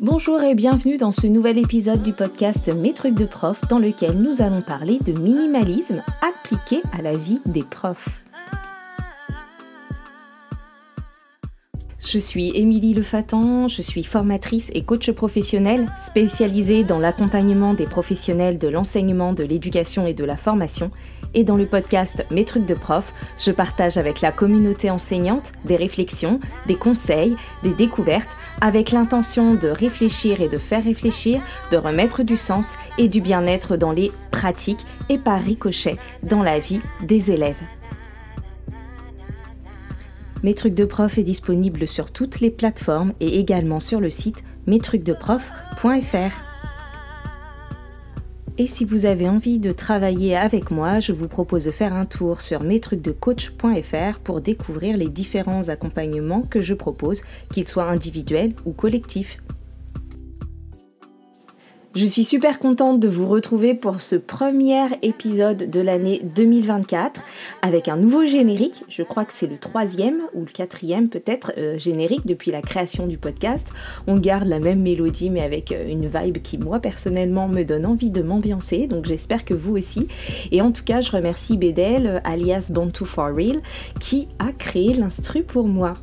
Bonjour et bienvenue dans ce nouvel épisode du podcast Mes trucs de prof dans lequel nous allons parler de minimalisme appliqué à la vie des profs. Je suis Émilie Lefatan, je suis formatrice et coach professionnelle spécialisée dans l'accompagnement des professionnels de l'enseignement, de l'éducation et de la formation et dans le podcast Mes trucs de prof, je partage avec la communauté enseignante des réflexions, des conseils, des découvertes, avec l'intention de réfléchir et de faire réfléchir, de remettre du sens et du bien-être dans les pratiques et par ricochet dans la vie des élèves. Mes trucs de prof est disponible sur toutes les plateformes et également sur le site mestrucsdeprof.fr. Et si vous avez envie de travailler avec moi, je vous propose de faire un tour sur mestrucsdecoach.fr pour découvrir les différents accompagnements que je propose, qu'ils soient individuels ou collectifs. Je suis super contente de vous retrouver pour ce premier épisode de l'année 2024 avec un nouveau générique. Je crois que c'est le troisième ou le quatrième peut-être euh, générique depuis la création du podcast. On garde la même mélodie mais avec euh, une vibe qui moi personnellement me donne envie de m'ambiancer. Donc j'espère que vous aussi. Et en tout cas je remercie Bedel euh, alias Bantu for Real qui a créé l'instru pour moi.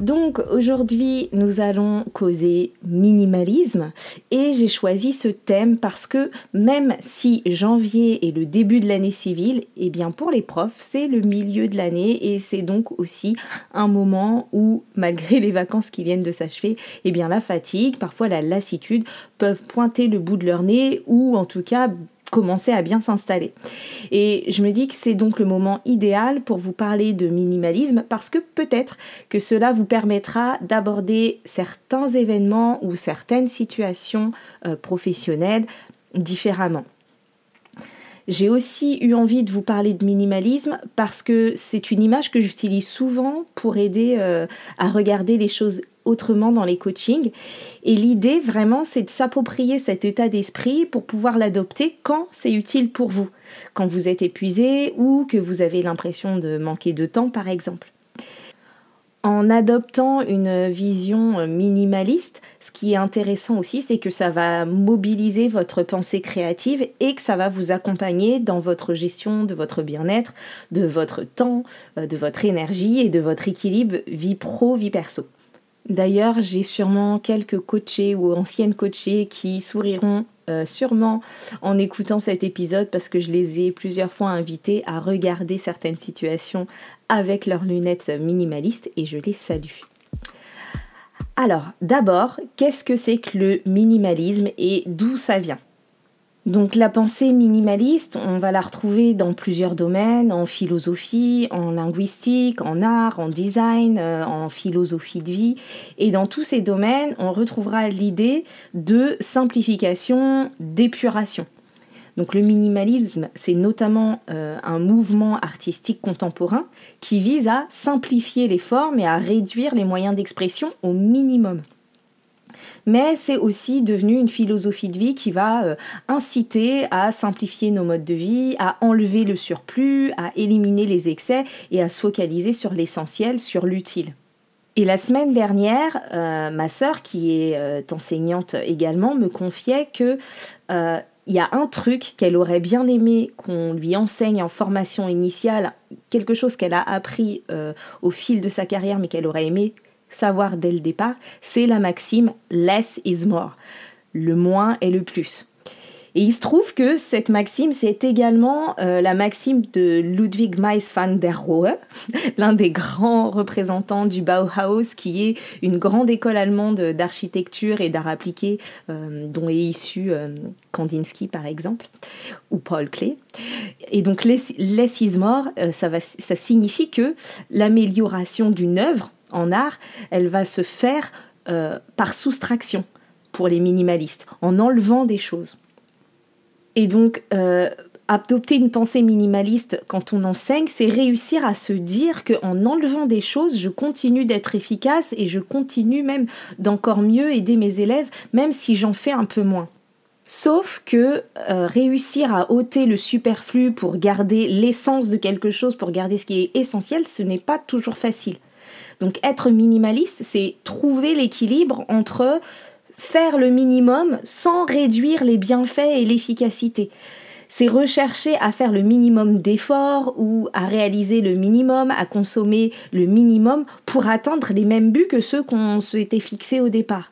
Donc aujourd'hui, nous allons causer minimalisme et j'ai choisi ce thème parce que même si janvier est le début de l'année civile, eh bien pour les profs, c'est le milieu de l'année et c'est donc aussi un moment où malgré les vacances qui viennent de s'achever, eh bien la fatigue, parfois la lassitude peuvent pointer le bout de leur nez ou en tout cas commencer à bien s'installer. Et je me dis que c'est donc le moment idéal pour vous parler de minimalisme parce que peut-être que cela vous permettra d'aborder certains événements ou certaines situations euh, professionnelles différemment. J'ai aussi eu envie de vous parler de minimalisme parce que c'est une image que j'utilise souvent pour aider euh, à regarder les choses autrement dans les coachings. Et l'idée vraiment, c'est de s'approprier cet état d'esprit pour pouvoir l'adopter quand c'est utile pour vous, quand vous êtes épuisé ou que vous avez l'impression de manquer de temps par exemple. En adoptant une vision minimaliste, ce qui est intéressant aussi, c'est que ça va mobiliser votre pensée créative et que ça va vous accompagner dans votre gestion de votre bien-être, de votre temps, euh, de votre énergie et de votre équilibre vie pro, vie perso. D'ailleurs, j'ai sûrement quelques coachés ou anciennes coachées qui souriront euh, sûrement en écoutant cet épisode parce que je les ai plusieurs fois invités à regarder certaines situations avec leurs lunettes minimalistes et je les salue. Alors, d'abord, qu'est-ce que c'est que le minimalisme et d'où ça vient? Donc la pensée minimaliste, on va la retrouver dans plusieurs domaines, en philosophie, en linguistique, en art, en design, euh, en philosophie de vie. Et dans tous ces domaines, on retrouvera l'idée de simplification, d'épuration. Donc le minimalisme, c'est notamment euh, un mouvement artistique contemporain qui vise à simplifier les formes et à réduire les moyens d'expression au minimum mais c'est aussi devenu une philosophie de vie qui va euh, inciter à simplifier nos modes de vie, à enlever le surplus, à éliminer les excès et à se focaliser sur l'essentiel, sur l'utile. Et la semaine dernière, euh, ma sœur, qui est euh, enseignante également, me confiait que il y a un truc qu'elle aurait bien aimé qu'on lui enseigne en formation initiale, quelque chose qu'elle a appris au fil de sa carrière, mais qu'elle aurait aimé savoir dès le départ, c'est la maxime less is more. Le moins est le plus. Et il se trouve que cette maxime, c'est également euh, la maxime de Ludwig Mies van der Rohe, l'un des grands représentants du Bauhaus, qui est une grande école allemande d'architecture et d'art appliqué, euh, dont est issu euh, Kandinsky par exemple, ou Paul Klee. Et donc less, is more, ça, va, ça signifie que l'amélioration d'une œuvre, en art, elle va se faire euh, par soustraction pour les minimalistes, en enlevant des choses. Et donc, euh, adopter une pensée minimaliste quand on enseigne, c'est réussir à se dire qu'en enlevant des choses, je continue d'être efficace et je continue même d'encore mieux aider mes élèves, même si j'en fais un peu moins. Sauf que euh, réussir à ôter le superflu pour garder l'essence de quelque chose, pour garder ce qui est essentiel, ce n'est pas toujours facile. Donc être minimaliste, c'est trouver l'équilibre entre faire le minimum sans réduire les bienfaits et l'efficacité c'est rechercher à faire le minimum d'efforts ou à réaliser le minimum, à consommer le minimum pour atteindre les mêmes buts que ceux qu'on s'était fixés au départ.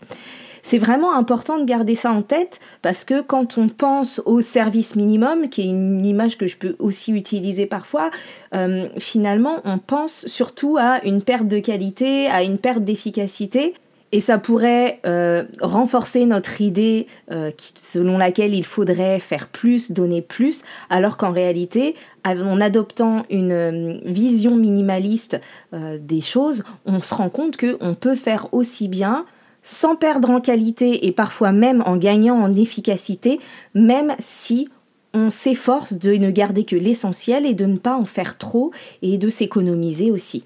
C'est vraiment important de garder ça en tête parce que quand on pense au service minimum, qui est une image que je peux aussi utiliser parfois, euh, finalement on pense surtout à une perte de qualité, à une perte d'efficacité. Et ça pourrait euh, renforcer notre idée euh, selon laquelle il faudrait faire plus, donner plus, alors qu'en réalité, en adoptant une vision minimaliste des choses, on se rend compte qu'on peut faire aussi bien sans perdre en qualité et parfois même en gagnant en efficacité, même si on s'efforce de ne garder que l'essentiel et de ne pas en faire trop et de s'économiser aussi.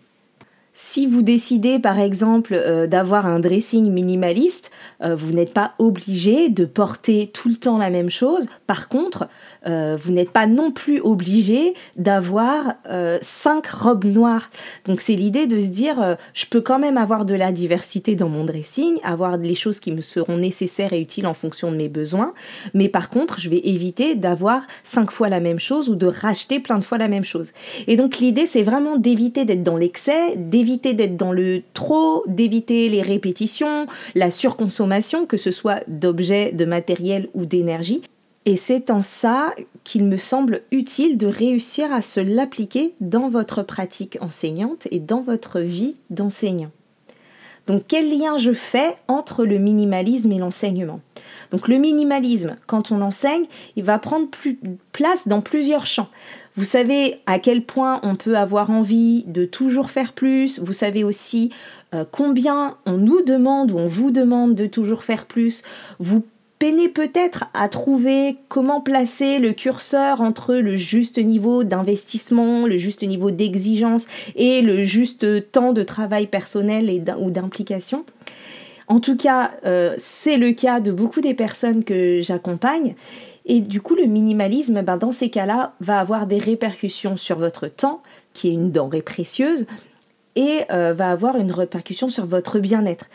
Si vous décidez par exemple euh, d'avoir un dressing minimaliste, euh, vous n'êtes pas obligé de porter tout le temps la même chose. Par contre, euh, vous n'êtes pas non plus obligé d'avoir cinq robes noires. Donc c'est l'idée de se dire, je peux quand même avoir de la diversité dans mon dressing, avoir les choses qui me seront nécessaires et utiles en fonction de mes besoins. Mais par contre, je vais éviter d'avoir cinq fois la même chose ou de racheter plein de fois la même chose. Et donc l'idée, c'est vraiment d'éviter d'être dans l'excès, d'éviter d'être dans le trop, d'éviter les répétitions, la surconsommation, que ce soit d'objets, de matériel ou d'énergie. Et c'est en ça qu'il me semble utile de réussir à se l'appliquer dans votre pratique enseignante et dans votre vie d'enseignant. Donc quel lien je fais entre le minimalisme et l'enseignement? Donc le minimalisme, quand on enseigne, il va prendre place dans plusieurs champs. Vous savez à quel point on peut avoir envie de toujours faire plus. Vous savez aussi euh, combien on nous demande ou on vous demande de toujours faire plus. Peinez peut-être à trouver comment placer le curseur entre le juste niveau d'investissement, le juste niveau d'exigence et le juste temps de travail personnel et ou d'implication. En tout cas, euh, c'est le cas de beaucoup des personnes que j'accompagne. Et du coup, le minimalisme, ben, dans ces cas-là, va avoir des répercussions sur votre temps, qui est une denrée précieuse, et euh, va avoir une répercussion sur votre bien-être.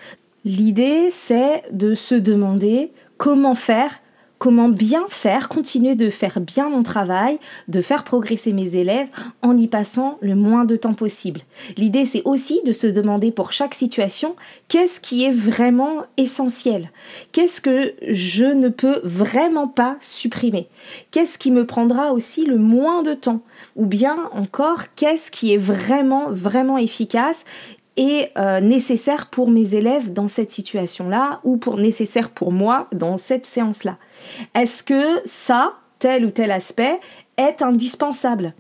L'idée, c'est de se demander comment faire comment bien faire, continuer de faire bien mon travail, de faire progresser mes élèves en y passant le moins de temps possible. L'idée, c'est aussi de se demander pour chaque situation qu'est-ce qui est vraiment essentiel, qu'est-ce que je ne peux vraiment pas supprimer, qu'est-ce qui me prendra aussi le moins de temps, ou bien encore qu'est-ce qui est vraiment, vraiment efficace? Est euh, nécessaire pour mes élèves dans cette situation-là ou pour nécessaire pour moi dans cette séance-là. Est-ce que ça, tel ou tel aspect, est indispensable?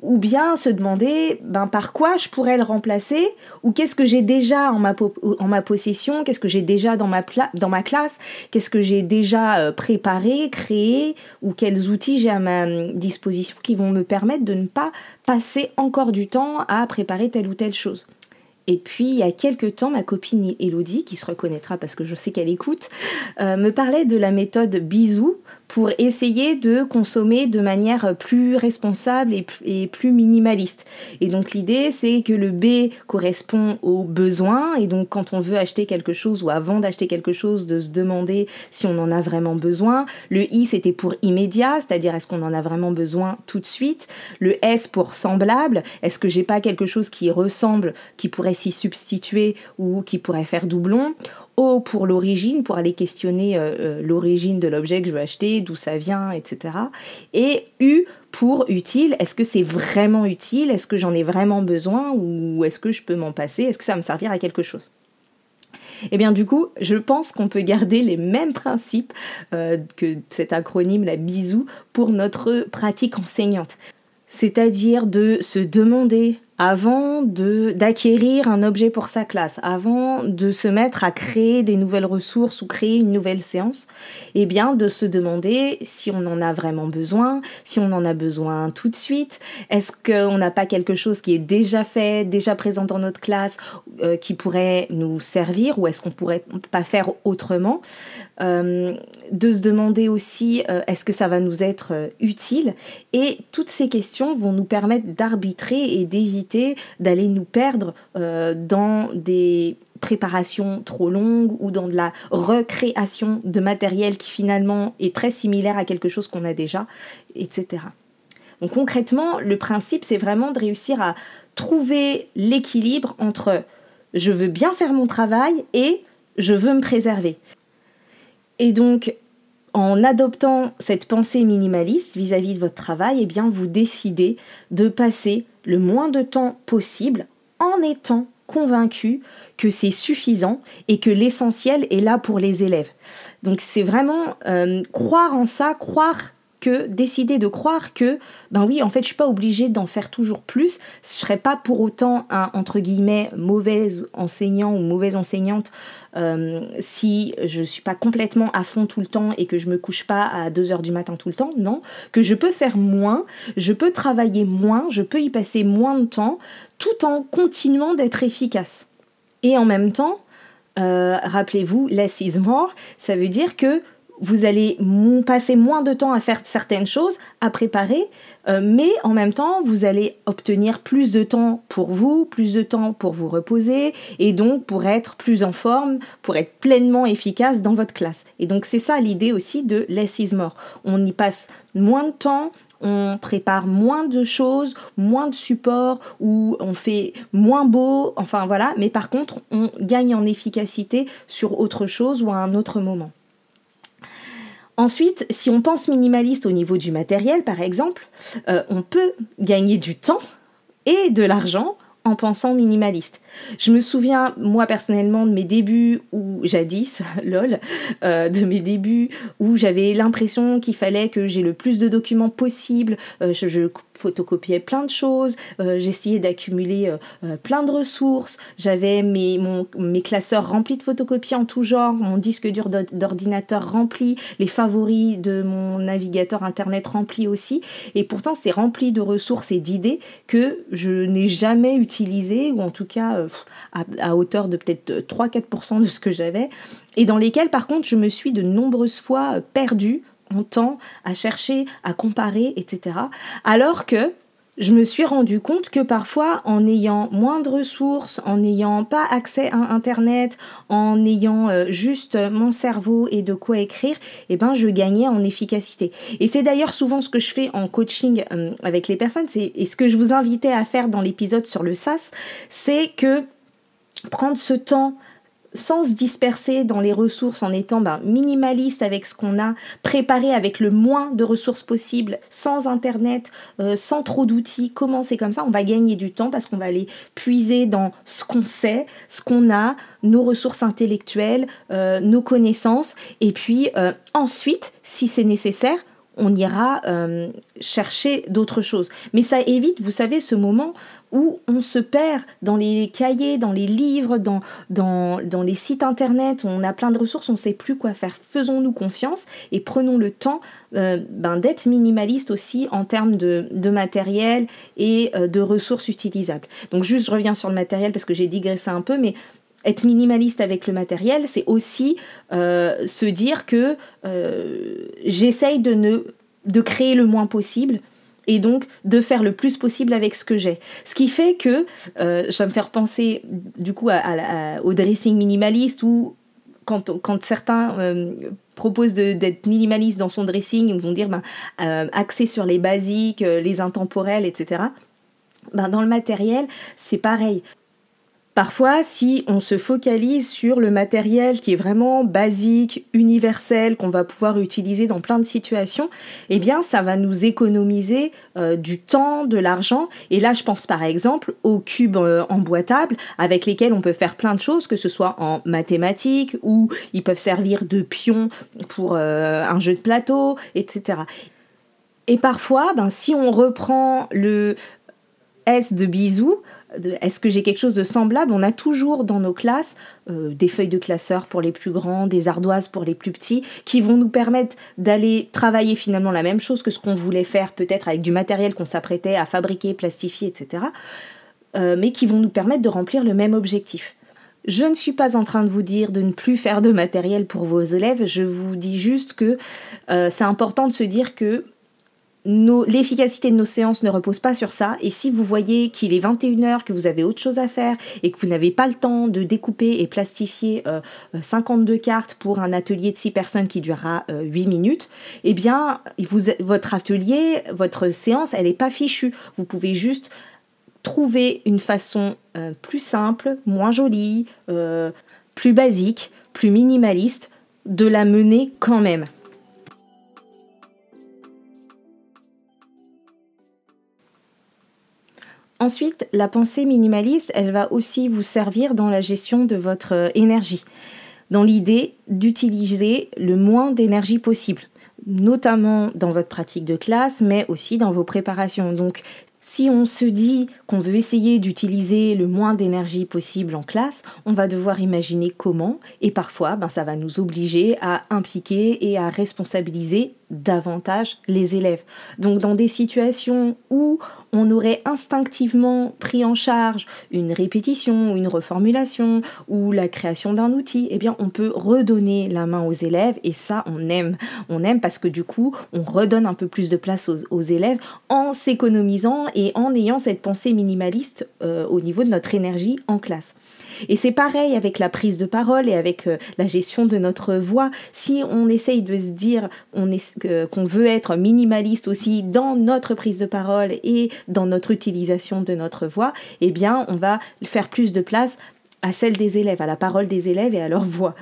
Ou bien se demander ben, par quoi je pourrais le remplacer, ou qu'est-ce que j'ai déjà en ma, possession, qu'est-ce que j'ai déjà dans ma, dans ma classe, qu'est-ce que j'ai déjà euh, préparé, créé, ou quels outils j'ai à ma hum, disposition qui vont me permettre de ne pas passer encore du temps à préparer telle ou telle chose? Et puis, il y a quelques temps, ma copine Elodie, qui se reconnaîtra parce que je sais qu'elle écoute, euh, me parlait de la méthode bisou pour essayer de consommer de manière plus responsable et, plus minimaliste. Et donc l'idée, c'est que le B correspond aux besoins, et donc quand on veut acheter quelque chose ou avant d'acheter quelque chose, de se demander si on en a vraiment besoin. Le I, c'était pour immédiat, c'est-à-dire est-ce qu'on en a vraiment besoin tout de suite? Le S pour semblable, est-ce que j'ai pas quelque chose qui ressemble, qui pourrait s'y substituer ou qui pourrait faire doublon? O pour l'origine, pour aller questionner euh, euh, l'origine de l'objet que je veux acheter, d'où ça vient, etc. Et U pour utile, est-ce que c'est vraiment utile? Est-ce que j'en ai vraiment besoin? Ou est-ce que je peux m'en passer? Est-ce que ça va me servir à quelque chose? Eh bien du coup, je pense qu'on peut garder les mêmes principes euh, que cet acronyme, la bisou, pour notre pratique enseignante. C'est-à-dire de se demander avant d'acquérir un objet pour sa classe, avant de se mettre à créer des nouvelles ressources ou créer une nouvelle séance, eh bien de se demander si on en a vraiment besoin, si on en a besoin tout de suite, est-ce qu'on n'a pas quelque chose qui est déjà fait, déjà présent dans notre classe, euh, qui pourrait nous servir, ou est-ce qu'on pourrait pas faire autrement? Euh, de se demander aussi euh, est-ce que ça va nous être utile? Et toutes ces questions vont nous permettre d'arbitrer et d'éviter d'aller nous perdre euh, dans des préparation trop longue ou dans de la recréation de matériel qui finalement est très similaire à quelque chose qu'on a déjà, etc. Donc concrètement, le principe, c'est vraiment de réussir à trouver l'équilibre entre je veux bien faire mon travail et je veux me préserver. Et donc, en adoptant cette pensée minimaliste vis-à-vis de votre travail, eh bien, vous décidez de passer le moins de temps possible en étant convaincu que c'est suffisant et que l'essentiel est là pour les élèves. Donc c'est vraiment euh, croire en ça, croire que décider de croire que, ben oui, en fait, je suis pas obligée d'en faire toujours plus. Je serais pas pour autant un, entre guillemets, mauvaise enseignant ou mauvaise enseignante euh, si je suis pas complètement à fond tout le temps et que je me couche pas à 2 heures du matin tout le temps. Non, que je peux faire moins, je peux travailler moins, je peux y passer moins de temps tout en continuant d'être efficace. Et en même temps, euh, rappelez-vous, less is more, ça veut dire que vous allez passer moins de temps à faire certaines choses, à préparer, euh, mais en même temps, vous allez obtenir plus de temps pour vous, plus de temps pour vous reposer, et donc pour être plus en forme, pour être pleinement efficace dans votre classe. Et donc c'est ça l'idée aussi de less is. On y passe moins de temps, on prépare moins de choses, moins de supports, ou on fait moins beau, enfin voilà, mais par contre, on gagne en efficacité sur autre chose ou à un autre moment. Ensuite, si on pense minimaliste au niveau du matériel, par exemple, euh, on peut gagner du temps et de l'argent en pensant minimaliste. Je me souviens, moi personnellement, de mes débuts où, jadis, lol, euh, de mes débuts où j'avais l'impression qu'il fallait que j'ai le plus de documents possible. Euh, photocopiais plein de choses, euh, j'essayais d'accumuler plein de ressources, j'avais mes, mes classeurs remplis de photocopies en tout genre, mon disque dur d'ordinateur rempli, les favoris de mon navigateur internet rempli aussi. Et pourtant, c'est rempli de ressources et d'idées que je n'ai jamais utilisées, ou en tout cas à, hauteur de peut-être 3-4% de ce que j'avais, et dans lesquels par contre je me suis de nombreuses fois perdue temps à chercher, à comparer, etc. Alors que je me suis rendu compte que parfois, en ayant moins de ressources, en n'ayant pas accès à Internet, en ayant euh, juste mon cerveau et de quoi écrire, eh ben, je gagnais en efficacité. Et c'est d'ailleurs souvent ce que je fais en coaching euh, avec les personnes, et ce que je vous invitais à faire dans l'épisode sur le SAS, c'est que prendre ce temps sans se disperser dans les ressources en étant ben, minimaliste avec ce qu'on a, préparé avec le moins de ressources possible, sans internet, euh, sans trop d'outils, commencer comme ça, on va gagner du temps parce qu'on va aller puiser dans ce qu'on sait, ce qu'on a, nos ressources intellectuelles, euh, nos connaissances, et puis euh, ensuite, si c'est nécessaire, on ira chercher d'autres choses. Mais ça évite, vous savez, ce moment où on se perd dans les cahiers, dans les livres, dans, les sites internet, on a plein de ressources, on ne sait plus quoi faire. Faisons-nous confiance et prenons le temps euh, ben, d'être minimaliste aussi en termes de, de matériel et euh, de ressources utilisables. Donc juste, je reviens sur le matériel parce que j'ai digressé un peu, mais être minimaliste avec le matériel, c'est aussi euh, se dire que j'essaye de ne de créer le moins possible et donc de faire le plus possible avec ce que j'ai. Ce qui fait que euh, ça me faire penser du coup au dressing minimaliste ou quand, certains euh, proposent d'être minimaliste dans son dressing, ils vont dire ben, euh, axé sur les basiques, euh, les intemporels, etc. Ben, dans le matériel, c'est pareil. Parfois, si on se focalise sur le matériel qui est vraiment basique, universel, qu'on va pouvoir utiliser dans plein de situations, eh bien, ça va nous économiser euh, du temps, de l'argent. Et là, je pense par exemple aux cubes euh, emboîtables avec lesquels on peut faire plein de choses, que ce soit en mathématiques ou ils peuvent servir de pions pour euh, un jeu de plateau, etc. Et parfois, ben, si on reprend le S de bisous, est-ce que j'ai quelque chose de semblable? On a toujours dans nos classes euh, des feuilles de classeur pour les plus grands, des ardoises pour les plus petits, qui vont nous permettre d'aller travailler finalement la même chose que ce qu'on voulait faire peut-être avec du matériel qu'on s'apprêtait à fabriquer, plastifier, etc. Euh, mais qui vont nous permettre de remplir le même objectif. Je ne suis pas en train de vous dire de ne plus faire de matériel pour vos élèves, je vous dis juste que euh, c'est important de se dire que l'efficacité de nos séances ne repose pas sur ça. Et si vous voyez qu'il est 21h, que vous avez autre chose à faire et que vous n'avez pas le temps de découper et plastifier 52 euh, cartes pour un atelier de 6 personnes qui durera 8 minutes, eh bien, vous, votre atelier, votre séance, elle n'est pas fichue. Vous pouvez juste trouver une façon plus simple, moins jolie, plus basique, plus minimaliste de la mener quand même. Ensuite, la pensée minimaliste, elle va aussi vous servir dans la gestion de votre euh, énergie, dans l'idée d'utiliser le moins d'énergie possible, notamment dans votre pratique de classe, mais aussi dans vos préparations. Donc, si on se dit qu'on veut essayer d'utiliser le moins d'énergie possible en classe, on va devoir imaginer comment et parfois ben, ça va nous obliger à impliquer et à responsabiliser davantage les élèves. Donc dans des situations où on aurait instinctivement pris en charge une répétition, une reformulation ou la création d'un outil, eh bien on peut redonner la main aux élèves et ça on aime. On aime parce que du coup on redonne un peu plus de place aux, élèves en s'économisant et en ayant cette pensée minimaliste euh, au niveau de notre énergie en classe. Et c'est pareil avec la prise de parole et avec euh, la gestion de notre voix. Si on essaye de se dire qu'on veut être minimaliste aussi dans notre prise de parole et dans notre utilisation de notre voix, eh bien, on va faire plus de place à celle des élèves, à la parole des élèves et à leur voix.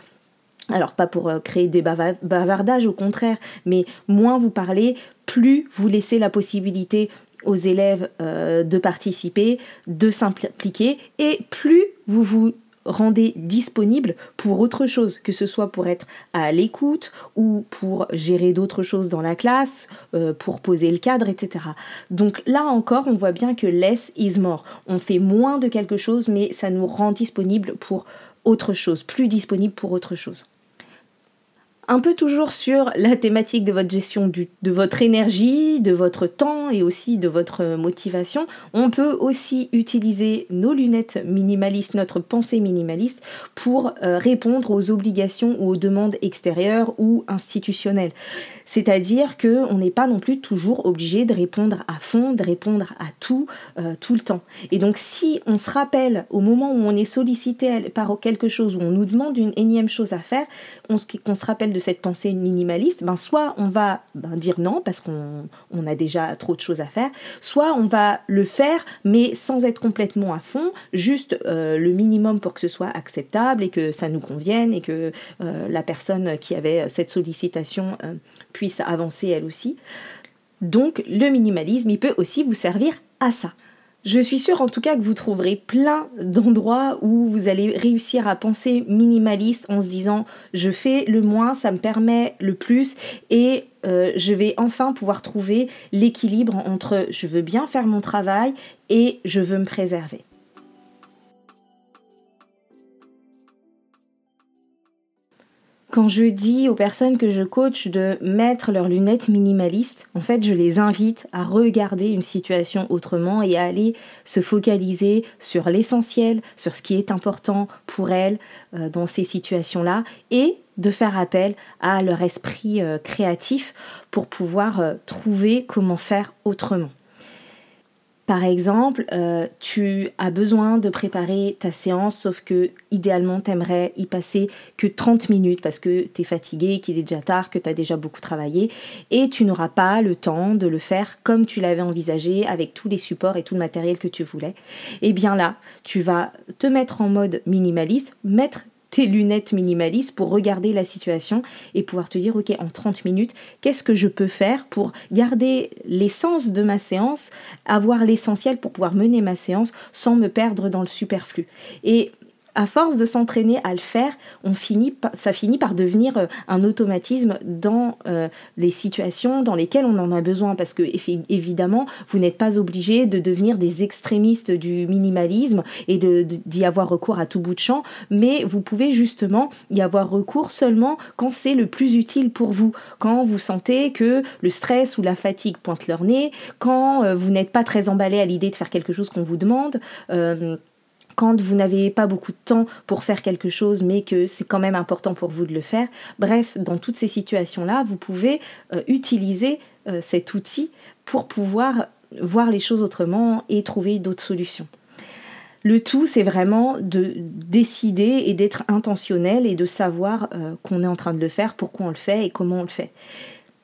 Alors pas pour euh, créer des bavardages, au contraire, mais moins vous parlez, plus vous laissez la possibilité aux élèves euh, de participer, de s'impliquer, et plus vous vous rendez disponible pour autre chose, que ce soit pour être à l'écoute ou pour gérer d'autres choses dans la classe, euh, pour poser le cadre, etc. Donc là encore, on voit bien que less is more. On fait moins de quelque chose, mais ça nous rend disponible pour autre chose, plus disponible pour autre chose un peu toujours sur la thématique de votre gestion de votre énergie, de votre temps et aussi de votre motivation, on peut aussi utiliser nos lunettes minimalistes, notre pensée minimaliste, pour euh, répondre aux obligations ou aux demandes extérieures ou institutionnelles. C'est-à-dire qu'on n'est pas non plus toujours obligé de répondre à fond, de répondre à tout, euh, tout le temps. Et donc si on se rappelle au moment où on est sollicité par quelque chose, où on nous demande une énième chose à faire, on, qu'on se rappelle de cette pensée minimaliste, ben soit on va ben, dire non parce qu'on on a déjà trop de choses à faire, soit on va le faire mais sans être complètement à fond, juste euh, le minimum pour que ce soit acceptable et que ça nous convienne et que euh, la personne qui avait cette sollicitation puisse avancer elle aussi. Donc le minimalisme, il peut aussi vous servir à ça. Je suis sûre en tout cas que vous trouverez plein d'endroits où vous allez réussir à penser minimaliste en se disant je fais le moins, ça me permet le plus et euh, je vais enfin pouvoir trouver l'équilibre entre je veux bien faire mon travail et je veux me préserver. Quand je dis aux personnes que je coach de mettre leurs lunettes minimalistes, en fait, je les invite à regarder une situation autrement et à aller se focaliser sur l'essentiel, sur ce qui est important pour elles euh, dans ces situations-là et de faire appel à leur esprit euh, créatif pour pouvoir euh, trouver comment faire autrement. Par exemple, euh, tu as besoin de préparer ta séance, sauf que idéalement, tu aimerais y passer que 30 minutes parce que tu es fatigué, qu'il est déjà tard, que tu as déjà beaucoup travaillé, et tu n'auras pas le temps de le faire comme tu l'avais envisagé avec tous les supports et tout le matériel que tu voulais. Et eh bien là, tu vas te mettre en mode minimaliste, mettre tes lunettes minimalistes pour regarder la situation et pouvoir te dire, ok, en 30 minutes, qu'est-ce que je peux faire pour garder l'essence de ma séance, avoir l'essentiel pour pouvoir mener ma séance sans me perdre dans le superflu. Et à force de s'entraîner à le faire, on finit, ça finit par devenir euh, un automatisme dans euh, les situations dans lesquelles on en a besoin. Parce que évidemment, vous n'êtes pas obligé de devenir des extrémistes du minimalisme et d'y avoir recours à tout bout de champ, mais vous pouvez justement y avoir recours seulement quand c'est le plus utile pour vous, quand vous sentez que le stress ou la fatigue pointe leur nez, quand euh, vous n'êtes pas très emballé à l'idée de faire quelque chose qu'on vous demande quand vous n'avez pas beaucoup de temps pour faire quelque chose, mais que c'est quand même important pour vous de le faire. Bref, dans toutes ces situations-là, vous pouvez euh, utiliser euh, cet outil pour pouvoir voir les choses autrement et trouver d'autres solutions. Le tout, c'est vraiment de décider et d'être intentionnel et de savoir euh, qu'on est en train de le faire, pourquoi on le fait et comment on le fait.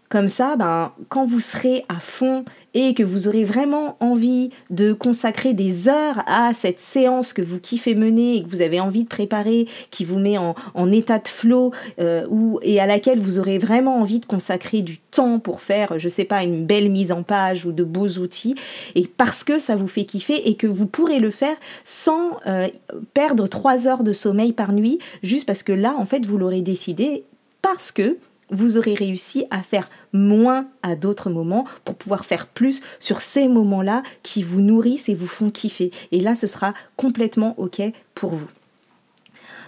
Comme ça, ben, quand vous serez à fond et que vous aurez vraiment envie de consacrer des heures à cette séance que vous kiffez mener et que vous avez envie de préparer, qui vous met en, état de flow euh, ou, et à laquelle vous aurez vraiment envie de consacrer du temps pour faire, je sais pas, une belle mise en page ou de beaux outils, et parce que ça vous fait kiffer et que vous pourrez le faire sans euh, perdre trois heures de sommeil par nuit, juste parce que là, en fait, vous l'aurez décidé parce que vous aurez réussi à faire moins à d'autres moments pour pouvoir faire plus sur ces moments-là qui vous nourrissent et vous font kiffer. Et là, ce sera complètement OK pour vous.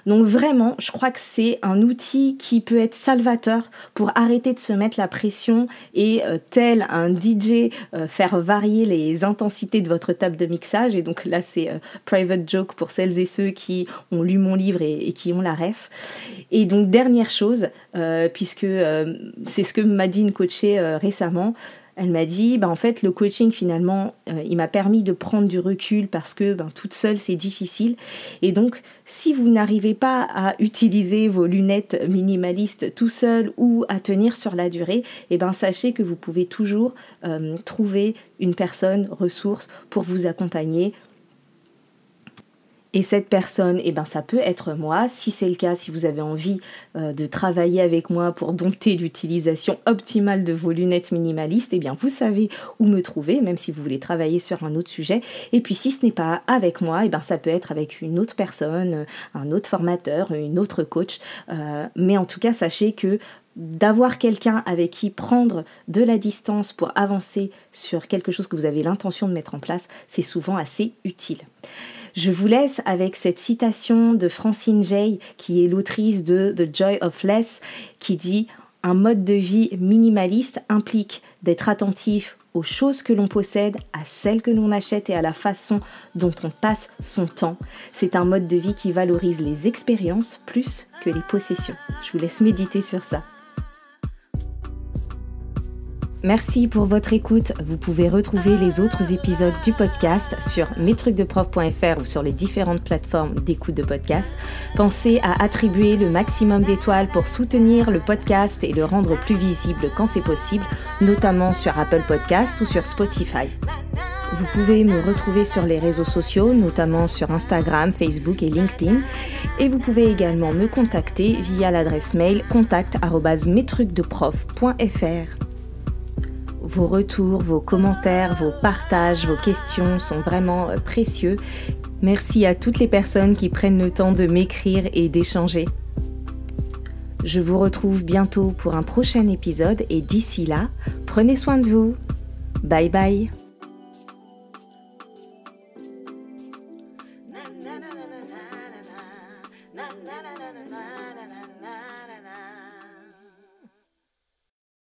Donc vraiment, je crois que c'est un outil qui peut être salvateur pour arrêter de se mettre la pression et euh, tel un DJ euh, faire varier les intensités de votre table de mixage. Et donc là, c'est euh, private joke pour celles et ceux qui ont lu mon livre et, et qui ont la ref. Et donc dernière chose, puisque c'est ce que m'a dit une coachée récemment, elle m'a dit, bah, en fait, le coaching, finalement, euh, il m'a permis de prendre du recul parce que ben, toute seule, c'est difficile. Et donc, si vous n'arrivez pas à utiliser vos lunettes minimalistes tout seul ou à tenir sur la durée, eh ben, sachez que vous pouvez toujours euh, trouver une personne ressource pour vous accompagner et cette personne, eh ben, ça peut être moi. Si c'est le cas, si vous avez envie euh, de travailler avec moi pour dompter l'utilisation optimale de vos lunettes minimalistes, eh bien, vous savez où me trouver, même si vous voulez travailler sur un autre sujet. Et puis, si ce n'est pas avec moi, eh ben, ça peut être avec une autre personne, un autre formateur, une autre coach. Euh, mais en tout cas, sachez que d'avoir quelqu'un avec qui prendre de la distance pour avancer sur quelque chose que vous avez l'intention de mettre en place, c'est souvent assez utile. Je vous laisse avec cette citation de Francine Jay, qui est l'autrice de The Joy of Less, qui dit Un mode de vie minimaliste implique d'être attentif aux choses que l'on possède, à celles que l'on achète et à la façon dont on passe son temps. C'est un mode de vie qui valorise les expériences plus que les possessions. Je vous laisse méditer sur ça. Merci pour votre écoute. Vous pouvez retrouver les autres épisodes du podcast sur mestrucsdeprof.fr ou sur les différentes plateformes d'écoute de podcast. Pensez à attribuer le maximum d'étoiles pour soutenir le podcast et le rendre plus visible quand c'est possible, notamment sur Apple Podcast ou sur Spotify. Vous pouvez me retrouver sur les réseaux sociaux, notamment sur Instagram, Facebook et LinkedIn. Et vous pouvez également me contacter via l'adresse mail contact.mestrucsdeprof.fr. Vos retours, vos commentaires, vos partages, vos questions sont vraiment euh, précieux. Merci à toutes les personnes qui prennent le temps de m'écrire et d'échanger. Je vous retrouve bientôt pour un prochain épisode et d'ici là, prenez soin de vous. Bye bye.